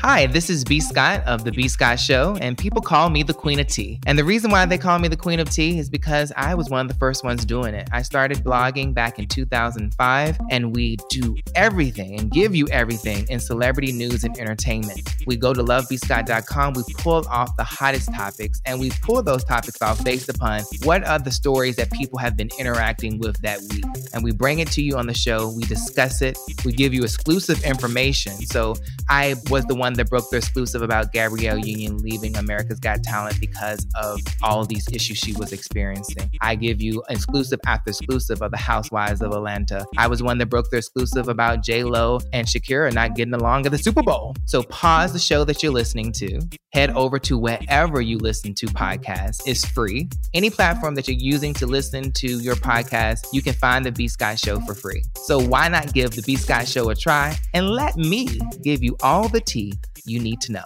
Hi, this is B. Scott of The B. Scott Show, and people call me the Queen of Tea. And the reason why they call me the Queen of Tea is because I was one of the first ones doing it. I started blogging back in 2005, and we do everything and give you everything in celebrity news and entertainment. We go to lovebscott.com, we pull off the hottest topics, and we pull those topics off based upon what are the stories that people have been interacting with that week. And we bring it to you on the show, we discuss it, we give you exclusive information. So I was the one that broke the exclusive about Gabrielle Union leaving America's Got Talent because of all these issues she was experiencing. I give you exclusive after exclusive of the Housewives of Atlanta. I was one that broke the exclusive about J Lo and Shakira not getting along at the Super Bowl. So pause the show that you're listening to. Head over to wherever you listen to podcasts. It's free. Any platform that you're using to listen to your podcast, you can find the B Scott Show for free. So why not give the B Scott Show a try and let me give you all the tea you need to know.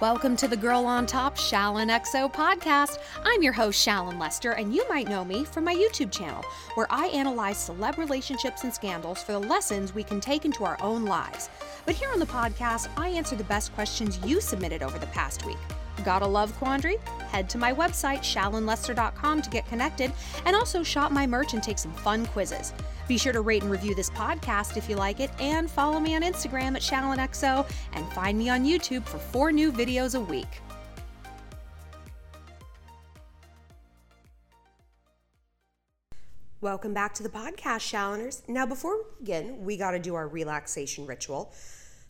Welcome to the Girl on Top Shallon XO podcast. I'm your host, Shallon Lester, and you might know me from my YouTube channel, where I analyze celeb relationships and scandals for the lessons we can take into our own lives. But here on the podcast, I answer the best questions you submitted over the past week. Got a love quandary? Head to my website, shallonlester.com, to get connected and also shop my merch and take some fun quizzes. Be sure to rate and review this podcast if you like it, and follow me on Instagram at ShallonXO and find me on YouTube for four new videos a week. Welcome back to the podcast, Shalloners. Now, before we begin, we got to do our relaxation ritual.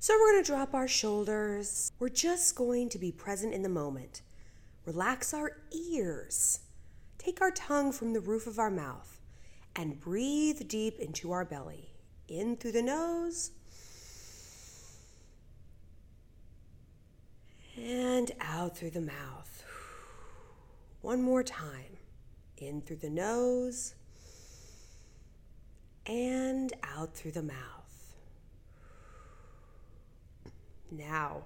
So we're going to drop our shoulders. We're just going to be present in the moment. Relax our ears. Take our tongue from the roof of our mouth and breathe deep into our belly. In through the nose and out through the mouth. One more time. In through the nose and out through the mouth. Now,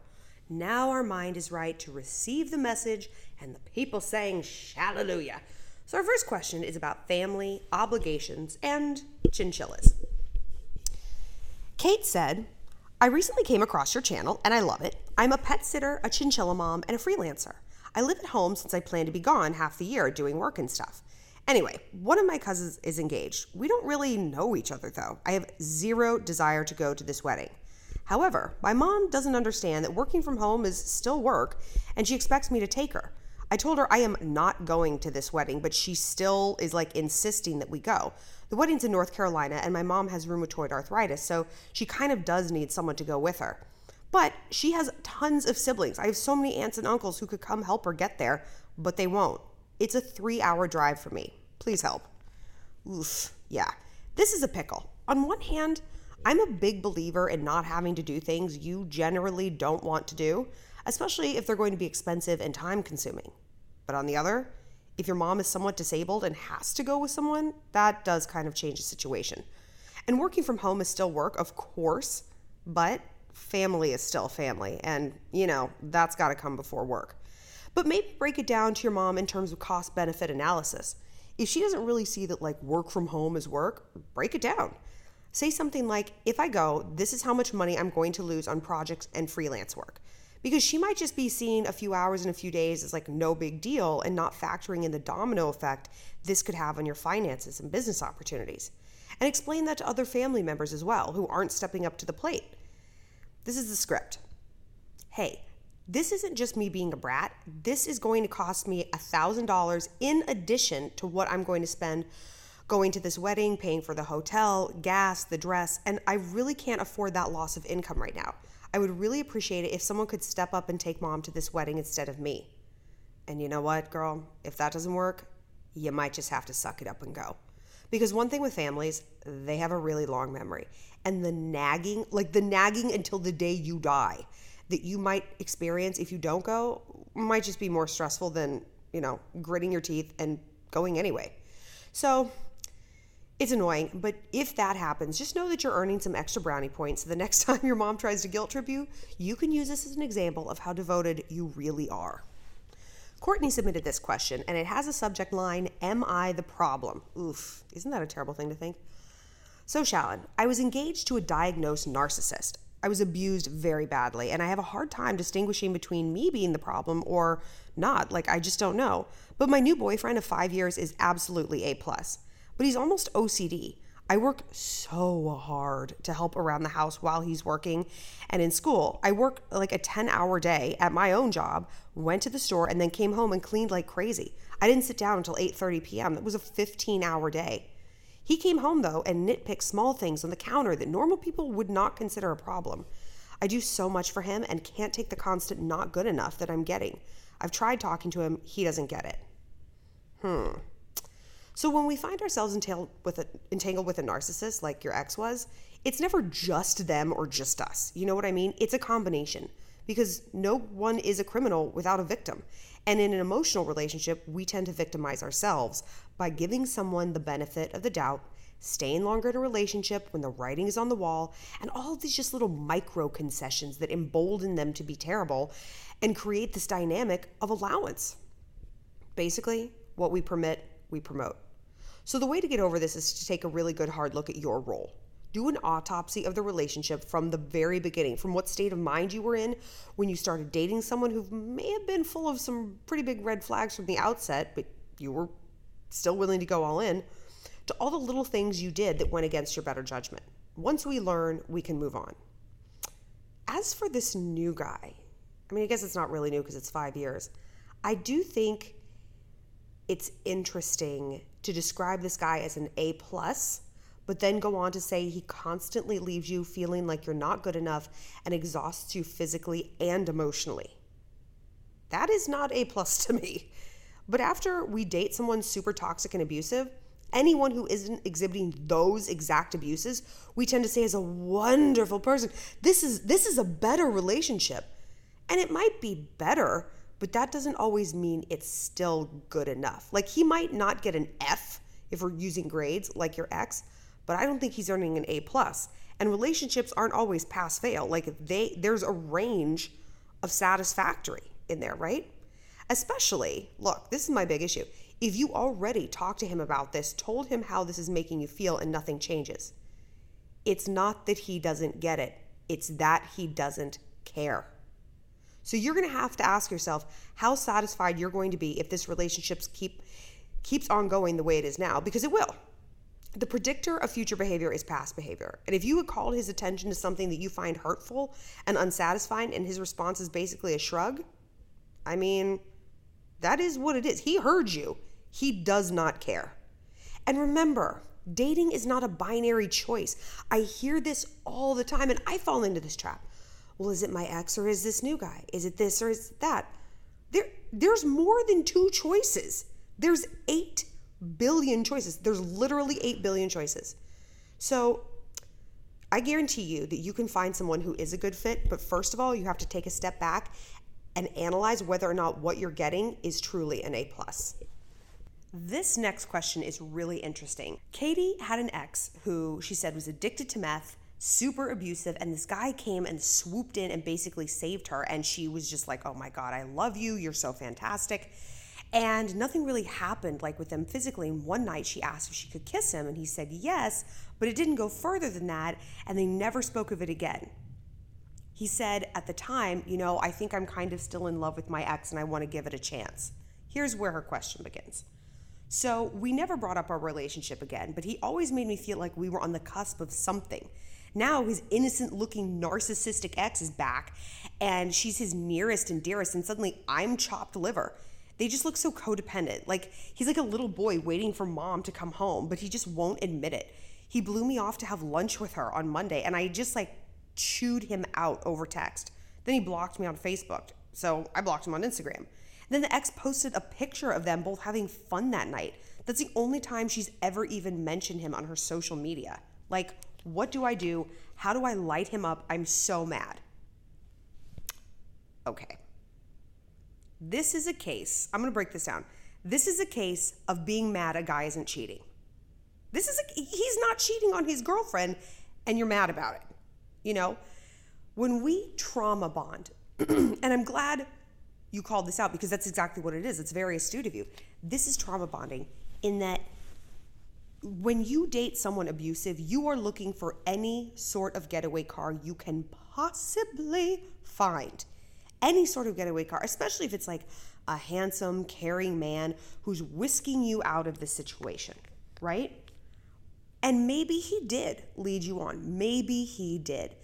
now our mind is right to receive the message and the people saying hallelujah. So our first question is about family, obligations, and chinchillas. Kate said, I recently came across your channel and I love it. I'm a pet sitter, a chinchilla mom, and a freelancer. I live at home since I plan to be gone half the year doing work and stuff. Anyway, one of my cousins is engaged. We don't really know each other though. I have zero desire to go to this wedding. However, my mom doesn't understand that working from home is still work and she expects me to take her. I told her I am not going to this wedding, but she still is like insisting that we go. The wedding's in North Carolina and my mom has rheumatoid arthritis, so she kind of does need someone to go with her. But she has tons of siblings. I have so many aunts and uncles who could come help her get there, but they won't. It's a three hour drive for me. Please help. Oof, yeah. This is a pickle. On one hand, I'm a big believer in not having to do things you generally don't want to do, especially if they're going to be expensive and time consuming. But on the other, if your mom is somewhat disabled and has to go with someone, that does kind of change the situation. And working from home is still work, of course, but family is still family. And, you know, that's got to come before work. But maybe break it down to your mom in terms of cost benefit analysis. If she doesn't really see that like work from home is work, break it down. Say something like, if I go, this is how much money I'm going to lose on projects and freelance work. Because she might just be seeing a few hours in a few days as like no big deal and not factoring in the domino effect this could have on your finances and business opportunities. And explain that to other family members as well who aren't stepping up to the plate. This is the script. Hey, this isn't just me being a brat. This is going to cost me $1,000 in addition to what I'm going to spend going to this wedding, paying for the hotel, gas, the dress, and I really can't afford that loss of income right now. I would really appreciate it if someone could step up and take mom to this wedding instead of me. And you know what, girl? If that doesn't work, you might just have to suck it up and go. Because one thing with families, they have a really long memory. And the nagging, like the nagging until the day you die, that you might experience if you don't go, might just be more stressful than, you know, gritting your teeth and going anyway. So it's annoying, but if that happens, just know that you're earning some extra brownie points. The next time your mom tries to guilt trip you, you can use this as an example of how devoted you really are. Courtney submitted this question, and it has a subject line Am I the problem? Oof, isn't that a terrible thing to think? So, Shallon, I was engaged to a diagnosed narcissist. I was abused very badly, and I have a hard time distinguishing between me being the problem or not. Like, I just don't know. But my new boyfriend of five years is absolutely A. plus. But he's almost OCD. I work so hard to help around the house while he's working and in school. I work like a 10 hour day at my own job, went to the store, and then came home and cleaned like crazy. I didn't sit down until 8:30 p.m. It was a 15 hour day. He came home though and nitpicked small things on the counter that normal people would not consider a problem. I do so much for him and can't take the constant not good enough that I'm getting. I've tried talking to him, he doesn't get it. Hmm. So when we find ourselves entangled with a, entangled with a narcissist like your ex was, it's never just them or just us. You know what I mean? It's a combination because no one is a criminal without a victim. And in an emotional relationship, we tend to victimize ourselves by giving someone the benefit of the doubt, staying longer in a relationship when the writing is on the wall, and all these just little micro concessions that embolden them to be terrible and create this dynamic of allowance. Basically, what we permit, we promote. So, the way to get over this is to take a really good hard look at your role do an autopsy of the relationship from the very beginning, from what state of mind you were in when you started dating someone who may have been full of some pretty big red flags from the outset, but you were still willing to go all in, to all the little things you did that went against your better judgment. Once we learn, we can move on. As for this new guy, I mean, I guess it's not really new because it's five years. I do think it's interesting to describe this guy as an A plus but then go on to say he constantly leaves you feeling like you're not good enough and exhausts you physically and emotionally. That is not A plus to me. But after we date someone super toxic and abusive, anyone who isn't exhibiting those exact abuses, we tend to say is a wonderful person. This is this is a better relationship. And it might be better, but that doesn't always mean it's still good enough. Like he might not get an F if we're using grades like your ex, but I don't think he's earning an A plus. And relationships aren't always pass fail. Like they there's a range of satisfactory in there, right? Especially, look, this is my big issue. If you already talked to him about this, told him how this is making you feel and nothing changes. It's not that he doesn't get it. It's that he doesn't care. So you're going to have to ask yourself how satisfied you're going to be if this relationship keep keeps on going the way it is now because it will the predictor of future behavior is past behavior. And if you had called his attention to something that you find hurtful and unsatisfying, and his response is basically a shrug, I mean, that is what it is. He heard you, he does not care. And remember, dating is not a binary choice. I hear this all the time, and I fall into this trap. Well, is it my ex or is this new guy? Is it this or is it that? There, there's more than two choices. There's eight billion choices. There's literally 8 billion choices. So I guarantee you that you can find someone who is a good fit, but first of all, you have to take a step back and analyze whether or not what you're getting is truly an A plus. This next question is really interesting. Katie had an ex who she said was addicted to meth, super abusive, and this guy came and swooped in and basically saved her. And she was just like, oh my God, I love you. You're so fantastic. And nothing really happened like with them physically. And one night she asked if she could kiss him, and he said yes, but it didn't go further than that, and they never spoke of it again. He said at the time, You know, I think I'm kind of still in love with my ex and I want to give it a chance. Here's where her question begins. So we never brought up our relationship again, but he always made me feel like we were on the cusp of something. Now his innocent looking narcissistic ex is back, and she's his nearest and dearest, and suddenly I'm chopped liver they just look so codependent. Like he's like a little boy waiting for mom to come home, but he just won't admit it. He blew me off to have lunch with her on Monday, and I just like chewed him out over text. Then he blocked me on Facebook, so I blocked him on Instagram. Then the ex posted a picture of them both having fun that night. That's the only time she's ever even mentioned him on her social media. Like, what do I do? How do I light him up? I'm so mad. Okay. This is a case, I'm going to break this down. This is a case of being mad a guy isn't cheating. This is a, he's not cheating on his girlfriend and you're mad about it. You know, when we trauma bond, and I'm glad you called this out because that's exactly what it is. It's very astute of you. This is trauma bonding in that when you date someone abusive, you are looking for any sort of getaway car you can possibly find. Any sort of getaway car, especially if it's like a handsome, caring man who's whisking you out of the situation, right? And maybe he did lead you on. Maybe he did.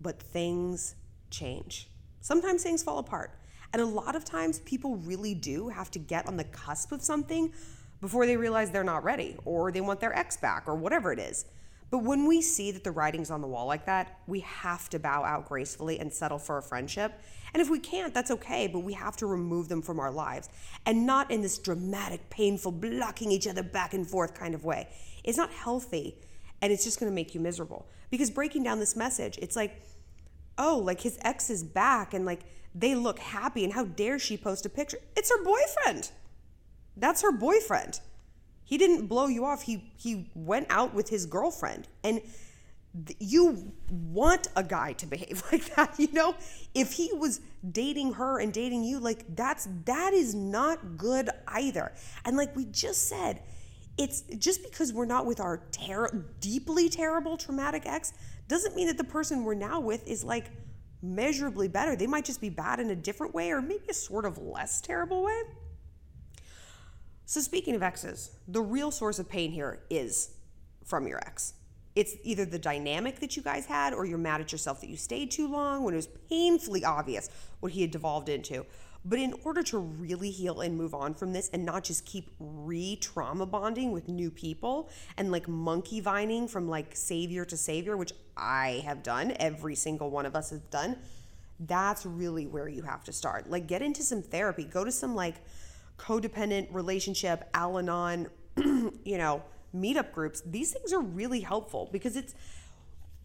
But things change. Sometimes things fall apart. And a lot of times people really do have to get on the cusp of something before they realize they're not ready or they want their ex back or whatever it is. But when we see that the writing's on the wall like that, we have to bow out gracefully and settle for a friendship. And if we can't, that's okay, but we have to remove them from our lives and not in this dramatic, painful, blocking each other back and forth kind of way. It's not healthy and it's just gonna make you miserable. Because breaking down this message, it's like, oh, like his ex is back and like they look happy and how dare she post a picture? It's her boyfriend. That's her boyfriend. He didn't blow you off. He he went out with his girlfriend and th- you want a guy to behave like that, you know? If he was dating her and dating you, like that's that is not good either. And like we just said, it's just because we're not with our ter- deeply terrible traumatic ex doesn't mean that the person we're now with is like measurably better. They might just be bad in a different way or maybe a sort of less terrible way. So, speaking of exes, the real source of pain here is from your ex. It's either the dynamic that you guys had, or you're mad at yourself that you stayed too long when it was painfully obvious what he had devolved into. But in order to really heal and move on from this and not just keep re trauma bonding with new people and like monkey vining from like savior to savior, which I have done, every single one of us has done, that's really where you have to start. Like, get into some therapy, go to some like codependent relationship, Al Anon, you know, meetup groups, these things are really helpful because it's,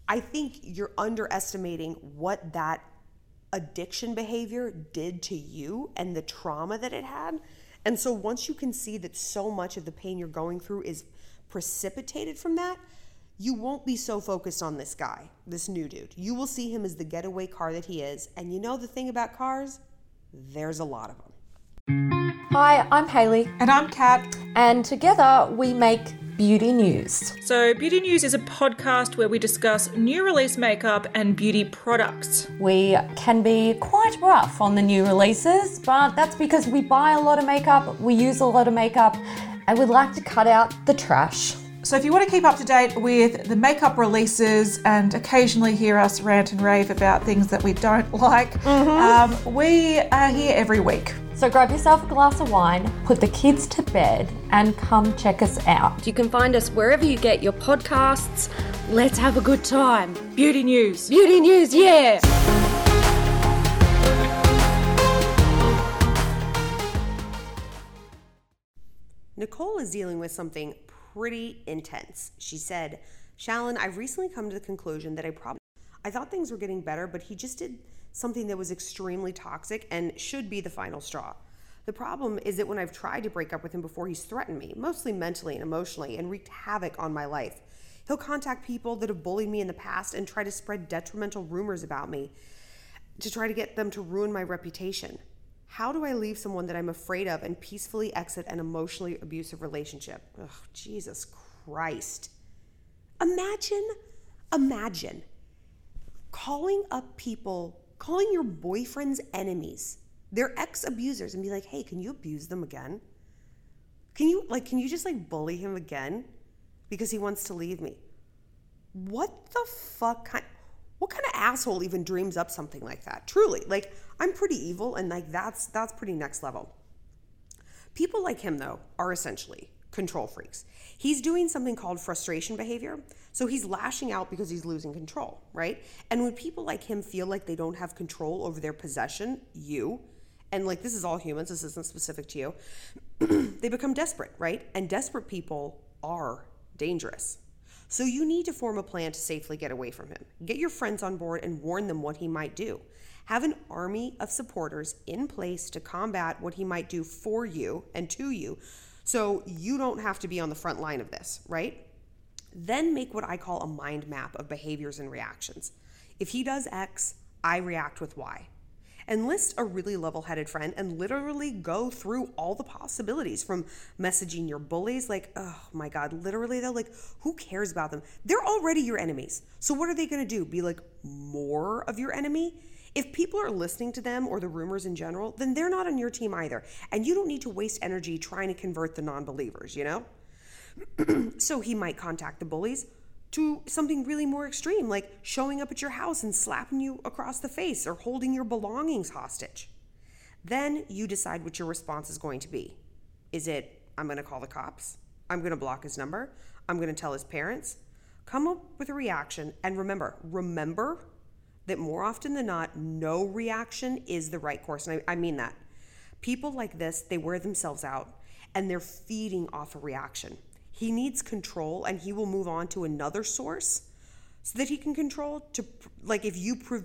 I think you're underestimating what that addiction behavior did to you and the trauma that it had. And so once you can see that so much of the pain you're going through is precipitated from that, you won't be so focused on this guy, this new dude. You will see him as the getaway car that he is. And you know the thing about cars? There's a lot of them. Hi, I'm Hayley. And I'm Kat. And together we make Beauty News. So, Beauty News is a podcast where we discuss new release makeup and beauty products. We can be quite rough on the new releases, but that's because we buy a lot of makeup, we use a lot of makeup, and we'd like to cut out the trash. So, if you want to keep up to date with the makeup releases and occasionally hear us rant and rave about things that we don't like, mm-hmm. um, we are here every week. So grab yourself a glass of wine, put the kids to bed, and come check us out. You can find us wherever you get your podcasts. Let's have a good time. Beauty news. Beauty news, yeah. Nicole is dealing with something pretty intense. She said, Shallon, I've recently come to the conclusion that I probably I thought things were getting better, but he just did something that was extremely toxic and should be the final straw. The problem is that when I've tried to break up with him before, he's threatened me, mostly mentally and emotionally, and wreaked havoc on my life. He'll contact people that have bullied me in the past and try to spread detrimental rumors about me to try to get them to ruin my reputation. How do I leave someone that I'm afraid of and peacefully exit an emotionally abusive relationship? Ugh, Jesus Christ. Imagine, imagine calling up people, calling your boyfriend's enemies, their ex abusers, and be like, hey, can you abuse them again? Can you, like, can you just like bully him again because he wants to leave me? What the fuck kind, what kind of asshole even dreams up something like that? Truly, like, I'm pretty evil and like that's, that's pretty next level. People like him, though, are essentially control freaks. He's doing something called frustration behavior. So he's lashing out because he's losing control, right? And when people like him feel like they don't have control over their possession, you, and like this is all humans, this isn't specific to you, they become desperate, right? And desperate people are dangerous. So you need to form a plan to safely get away from him. Get your friends on board and warn them what he might do. Have an army of supporters in place to combat what he might do for you and to you so you don't have to be on the front line of this, right? Then make what I call a mind map of behaviors and reactions. If he does X, I react with Y. Enlist a really level headed friend and literally go through all the possibilities from messaging your bullies, like, oh my God, literally, though, like, who cares about them? They're already your enemies. So what are they to do? Be like more of your enemy? If people are listening to them or the rumors in general, then they're not on your team either. And you don't need to waste energy trying to convert the non believers, you know? so he might contact the bullies to something really more extreme, like showing up at your house and slapping you across the face or holding your belongings hostage. Then you decide what your response is going to be. Is it, I'm going to call the cops? I'm going to block his number? I'm going to tell his parents? Come up with a reaction and remember, remember that more often than not, no reaction is the right course. And I, I mean that. People like this, they wear themselves out and they're feeding off a reaction. He needs control and he will move on to another source so that he can control to like if you prove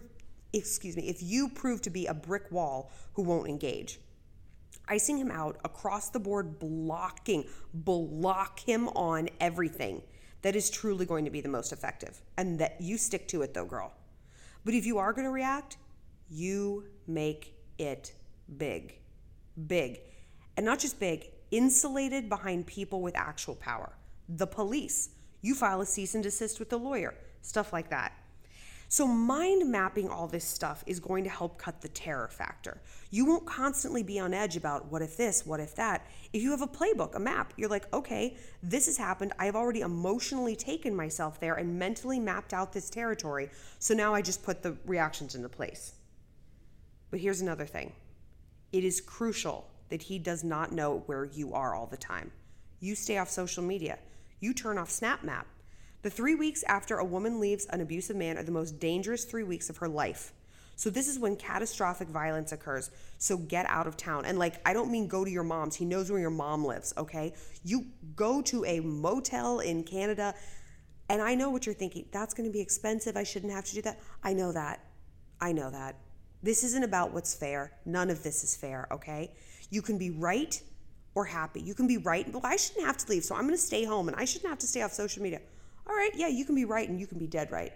excuse me, if you prove to be a brick wall who won't engage. Icing him out across the board, blocking, block him on everything. That is truly going to be the most effective. And that you stick to it though, girl. But if you are going to react, you make it big. Big. And not just big, insulated behind people with actual power. The police. You file a cease and desist with the lawyer, stuff like that. So, mind mapping all this stuff is going to help cut the terror factor. You won't constantly be on edge about what if this, what if that. If you have a playbook, a map, you're like, okay, this has happened. I've already emotionally taken myself there and mentally mapped out this territory. So now I just put the reactions into place. But here's another thing it is crucial that he does not know where you are all the time. You stay off social media, you turn off SnapMap. The three weeks after a woman leaves an abusive man are the most dangerous three weeks of her life. So, this is when catastrophic violence occurs. So, get out of town. And, like, I don't mean go to your mom's. He knows where your mom lives, okay? You go to a motel in Canada. And I know what you're thinking. That's going to be expensive. I shouldn't have to do that. I know that. I know that. This isn't about what's fair. None of this is fair, okay? You can be right or happy. You can be right, well, I shouldn't have to leave, so I'm going to stay home and I shouldn't have to stay off social media. All right, yeah, you can be right and you can be dead right.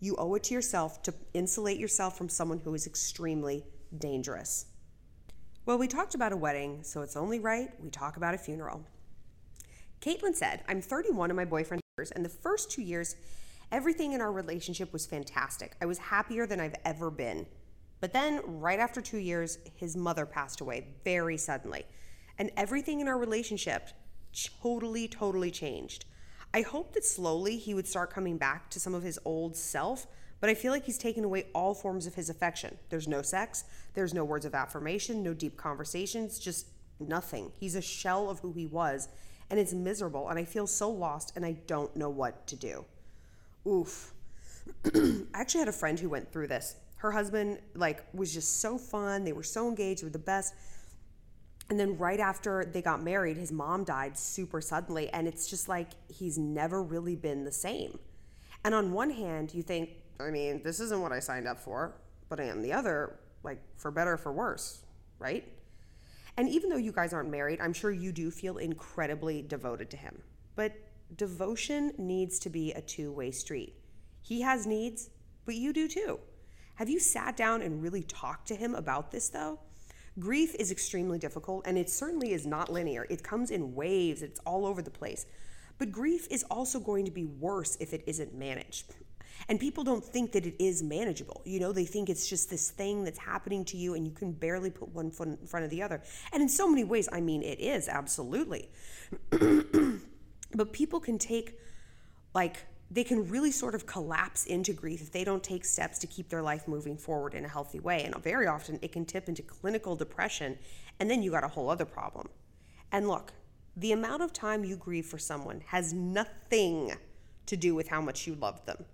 You owe it to yourself to insulate yourself from someone who is extremely dangerous. Well, we talked about a wedding, so it's only right we talk about a funeral. Caitlin said, I'm 31 and my boyfriend years, and the first two years, everything in our relationship was fantastic. I was happier than I've ever been. But then, right after two years, his mother passed away very suddenly. And everything in our relationship totally, totally changed. I hope that slowly he would start coming back to some of his old self, but I feel like he's taken away all forms of his affection. There's no sex, there's no words of affirmation, no deep conversations, just nothing. He's a shell of who he was, and it's miserable, and I feel so lost, and I don't know what to do. Oof. I actually had a friend who went through this her husband like was just so fun. They were so engaged, they were the best. And then right after they got married, his mom died super suddenly and it's just like he's never really been the same. And on one hand, you think, I mean, this isn't what I signed up for, but on the other, like for better for worse, right? And even though you guys aren't married, I'm sure you do feel incredibly devoted to him. But devotion needs to be a two way street. He has needs, but you do too. Have you sat down and really talked to him about this though? Grief is extremely difficult and it certainly is not linear. It comes in waves, it's all over the place. But grief is also going to be worse if it isn't managed. And people don't think that it is manageable. You know, they think it's just this thing that's happening to you and you can barely put one foot in front of the other. And in so many ways, I mean, it is absolutely. but people can take like they can really sort of collapse into grief if they don't take steps to keep their life moving forward in a healthy way. And very often it can tip into clinical depression, and then you got a whole other problem. And look, the amount of time you grieve for someone has nothing to do with how much you love them.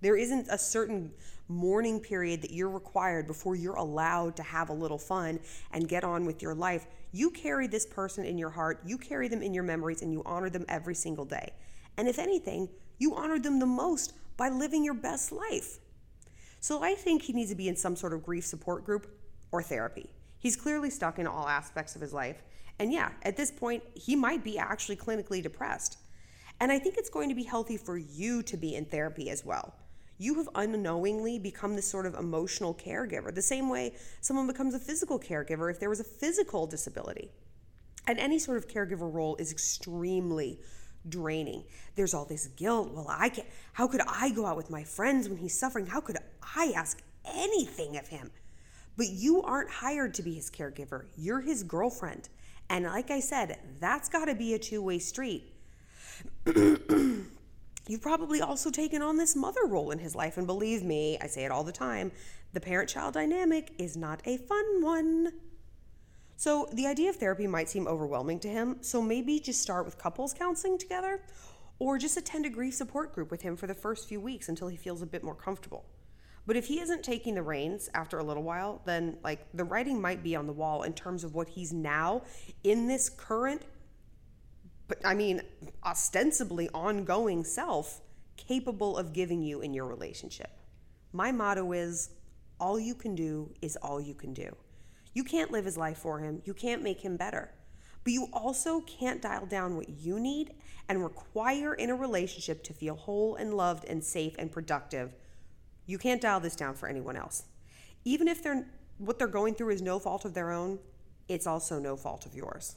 There isn't a certain mourning period that you're required before you're allowed to have a little fun and get on with your life. You carry this person in your heart, you carry them in your memories, and you honor them every single day. And if anything, you honor them the most by living your best life. So I think he needs to be in some sort of grief support group or therapy. He's clearly stuck in all aspects of his life. And yeah, at this point, he might be actually clinically depressed. And I think it's going to be healthy for you to be in therapy as well. You have unknowingly become this sort of emotional caregiver, the same way someone becomes a physical caregiver if there was a physical disability. And any sort of caregiver role is extremely draining. There's all this guilt. Well, I can how could I go out with my friends when he's suffering? How could I ask anything of him? But you aren't hired to be his caregiver. You're his girlfriend. And like I said, that's got to be a two-way street. You've probably also taken on this mother role in his life. And believe me, I say it all the time the parent child dynamic is not a fun one. So the idea of therapy might seem overwhelming to him. So maybe just start with couples counseling together or just attend a grief support group with him for the first few weeks until he feels a bit more comfortable. But if he isn't taking the reins after a little while, then like the writing might be on the wall in terms of what he's now in this current but I mean, ostensibly ongoing self capable of giving you in your relationship. My motto is all you can do is all you can do. You can't live his life for him, you can't make him better. But you also can't dial down what you need and require in a relationship to feel whole and loved and safe and productive. You can't dial this down for anyone else. Even if they're what they're going through is no fault of their own, it's also no fault of yours.